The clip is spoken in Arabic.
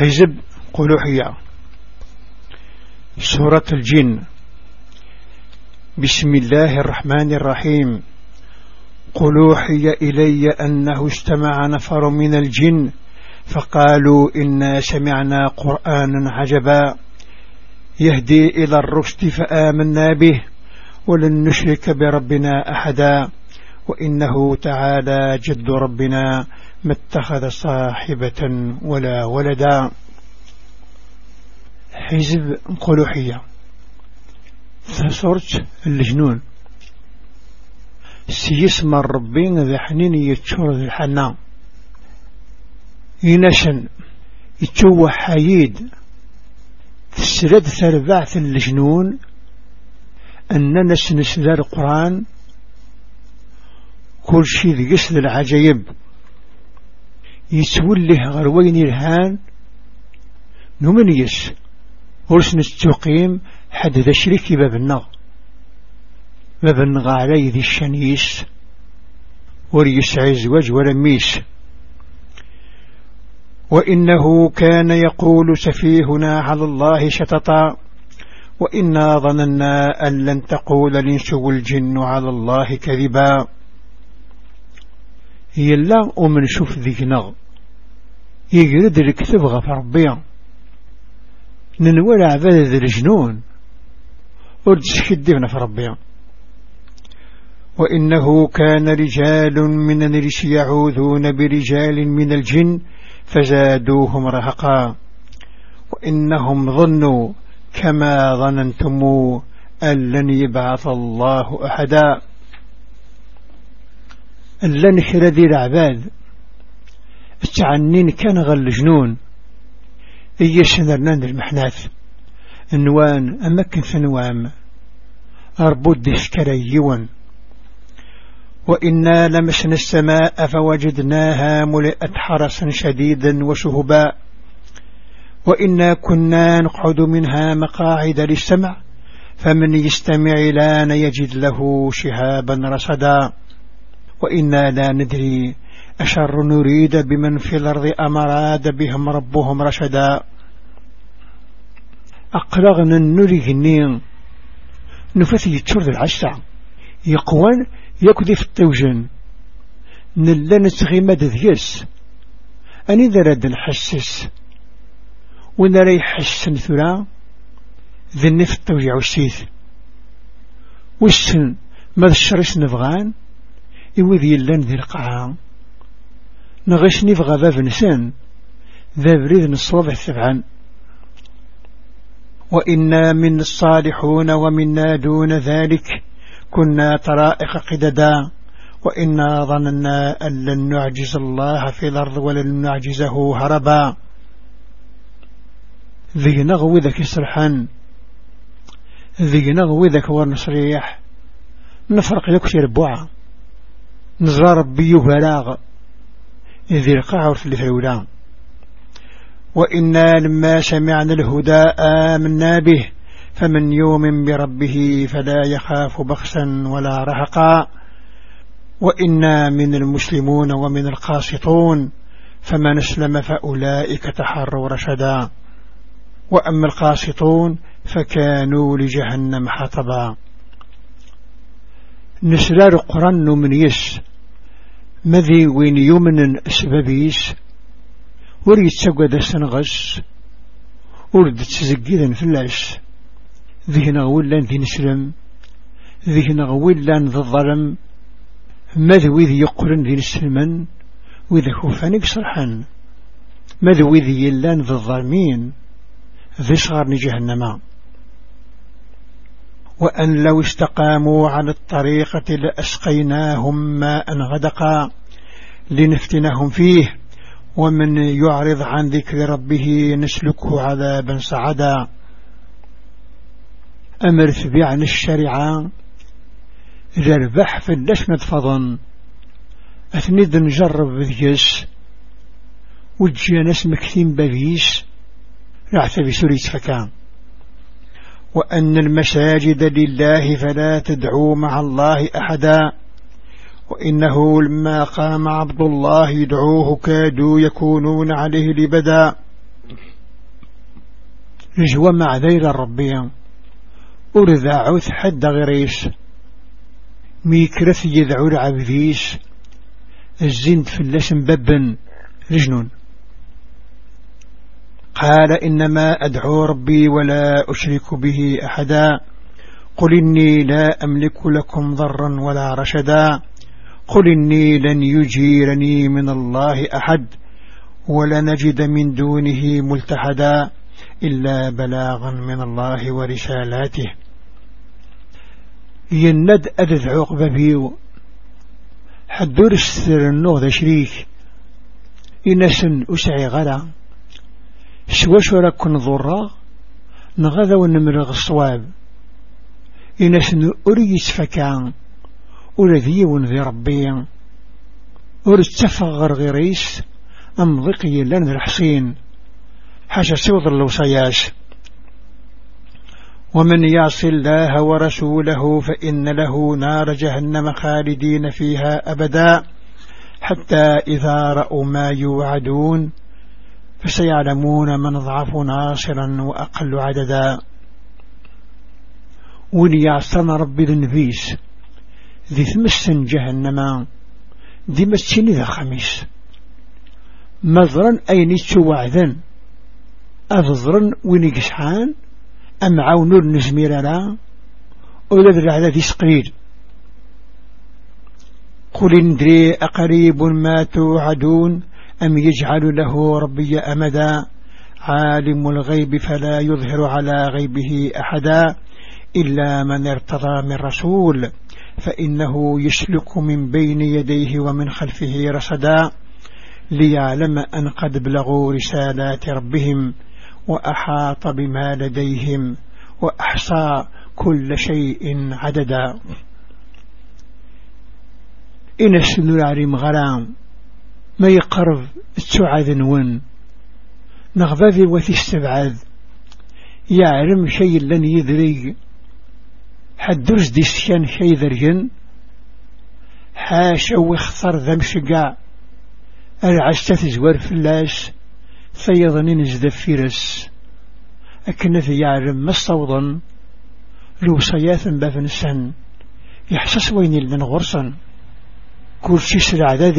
حزب قلوحية. سورة الجن. بسم الله الرحمن الرحيم. قلوحي إلي أنه استمع نفر من الجن فقالوا إنا سمعنا قرآنا عجبا. يهدي إلى الرشد فآمنا به ولن نشرك بربنا أحدا وإنه تعالى جد ربنا. ما اتخذ صاحبة ولا ولدا. حزب قلوحية. ثسرت الجنون. سيسمى الربين ذا حنين يتشور ذي الحنان ينشن يتشوى حييد. تسرد ثربعث الجنون. أننا سنسل القرآن. كل شيء ذي العجيب. يتوله غروين الهان نمنيس ورس نستقيم حد ذا شريك باب النغ علي ذي الشنيس وريسعي الزواج ورميس وإنه كان يقول سفيهنا على الله شتطا. وإنا ظننا أن لن تقول الإنس والجن على الله كذبا. يلا ومن شوف ذيك نغ. يقرد الكتب غف ربيا ننوال عباد ذي الجنون ورد شكدبنا في ربيا وإنه كان رجال من الرش يعوذون برجال من الجن فزادوهم رهقا. وإنهم ظنوا كما ظننتم أن لن يبعث الله أحدا. أن لن ذي العباد التعنين كان غل جنون. إيش نرنان المحناث النوان أمكن ثنوام أربود دشكريون وإنا لمسنا السماء فوجدناها ملئت حرسا شديدا وشهبا. وإنا كنا نقعد منها مقاعد للسمع فمن يستمع لأن يجد له شهابا رصدا. وإنا لا ندري أشر نريد بمن في الأرض أمراد بهم ربهم رشدا. أقرغنا النري النين نفثي تشرد العشع يقوان يكذي في التوجن. نلا نتغي مدى ذيس أني ذا نحسس وين راه يحسن ثرا ذني في التوجع والسيث. والسن ما الشرس نفغان إوذي يلان ذي القاعة نغش نفغى باب نسان. ذا بريد نصوب الثبعان وإنا من الصالحون ومنا دون ذلك. كنا طرائق قددا. وإنا ظننا أن لن نعجز الله في الأرض ولن نعجزه هربا. ذي نغوي ذاك سرحان. ذي نغوي ذاك ورنصريح نفرق يكثر بوعة نزرى ربي بلاغ. ذي القاع في الفلولان وإنا لما سمعنا الهدى آمنا به فمن يؤمن بربه فلا يخاف بخسا ولا رهقا. وإنا من المسلمون ومن القاسطون فمن أسلم فأولئك تحروا رشدا. وأما القاسطون فكانوا لجهنم حطبا. نسلار قرن من يس مذي وين يمن أسبابيس وريد سقود السنغس ورد تزقيدا في العش ذهنا غولان ذي نسلم ذهنا غولان ذي الظلم ماذا وذي يقرن ذي نسلمن وذي خوفانك صرحا ماذا وذي يلان ذي الظالمين ذي صغار جهنم وأن لو استقاموا على الطريقة لأسقيناهم ماء غدقا لنفتنهم فيه ومن يعرض عن ذكر ربه نسلكه عذابا صعدا أمر عن الشريعة. جربح في اللسنة فضن. أثنيد نجرب بذيس. وجينا اسمكتين بذيس. رعت بسوري فكان وأن المساجد لله فلا تدعوا مع الله أحدا وإنه لما قام عبد الله يدعوه كادوا يكونون عليه لبدا. رجوة مع ذيل الربية ورذا عوث حد غريس ميكرث يدعو العبديس. الزند في اللسم ببن. رجنون قال إنما أدعو ربي ولا أشرك به أحدا. قل إني لا أملك لكم ضرا ولا رشدا. قل إني لن يجيرني من الله أحد ولنجد من دونه ملتحدا إلا بلاغا من الله ورسالاته. يند أدد عقب بيو. حدور السر النوض شريك. إنسن أسعي غلا سواش كن ضرا نغذا ونمرغ الصواب. إنسن أريس فكان ولذي ذي ربي. ورتفغر غريس أم ضقي لن الحسين حاشا سوض اللوصياش ومن يعص الله ورسوله فإن له نار جهنم خالدين فيها أبدا حتى إذا رأوا ما يوعدون فسيعلمون من ضعف ناصرا وأقل عددا. وليعصن ربي النبيس ذي ثمس جهنم ذي مسيني ذا خميس. مظرا أين توعدا أفضرا وين قشحان أم عونور نزمير لا أولا ذي ذي سقرير قل اندري أقريب ما توعدون أم يجعل له ربي أمدا؟ عالم الغيب فلا يظهر على غيبه أحدا إلا من ارتضى من رسول فإنه يسلك من بين يديه ومن خلفه رصدا ليعلم أن قد بلغوا رسالات ربهم وأحاط بما لديهم وأحصى كل شيء عددا. إن السنور عريم غرام. ما يقرب السعاد نون. نغبابي وثي استبعاد. يعلم شيء لن يدري. حدرز ديسكان شيء ذرين حاشا ويختار ذم شقاع العشتة زوار فلاس. ثيضني نزدف فيرس. أكن في يعلم مستوضا لو صياثا بافن السن يحسس وين لن غرسا كل شي سرع ذا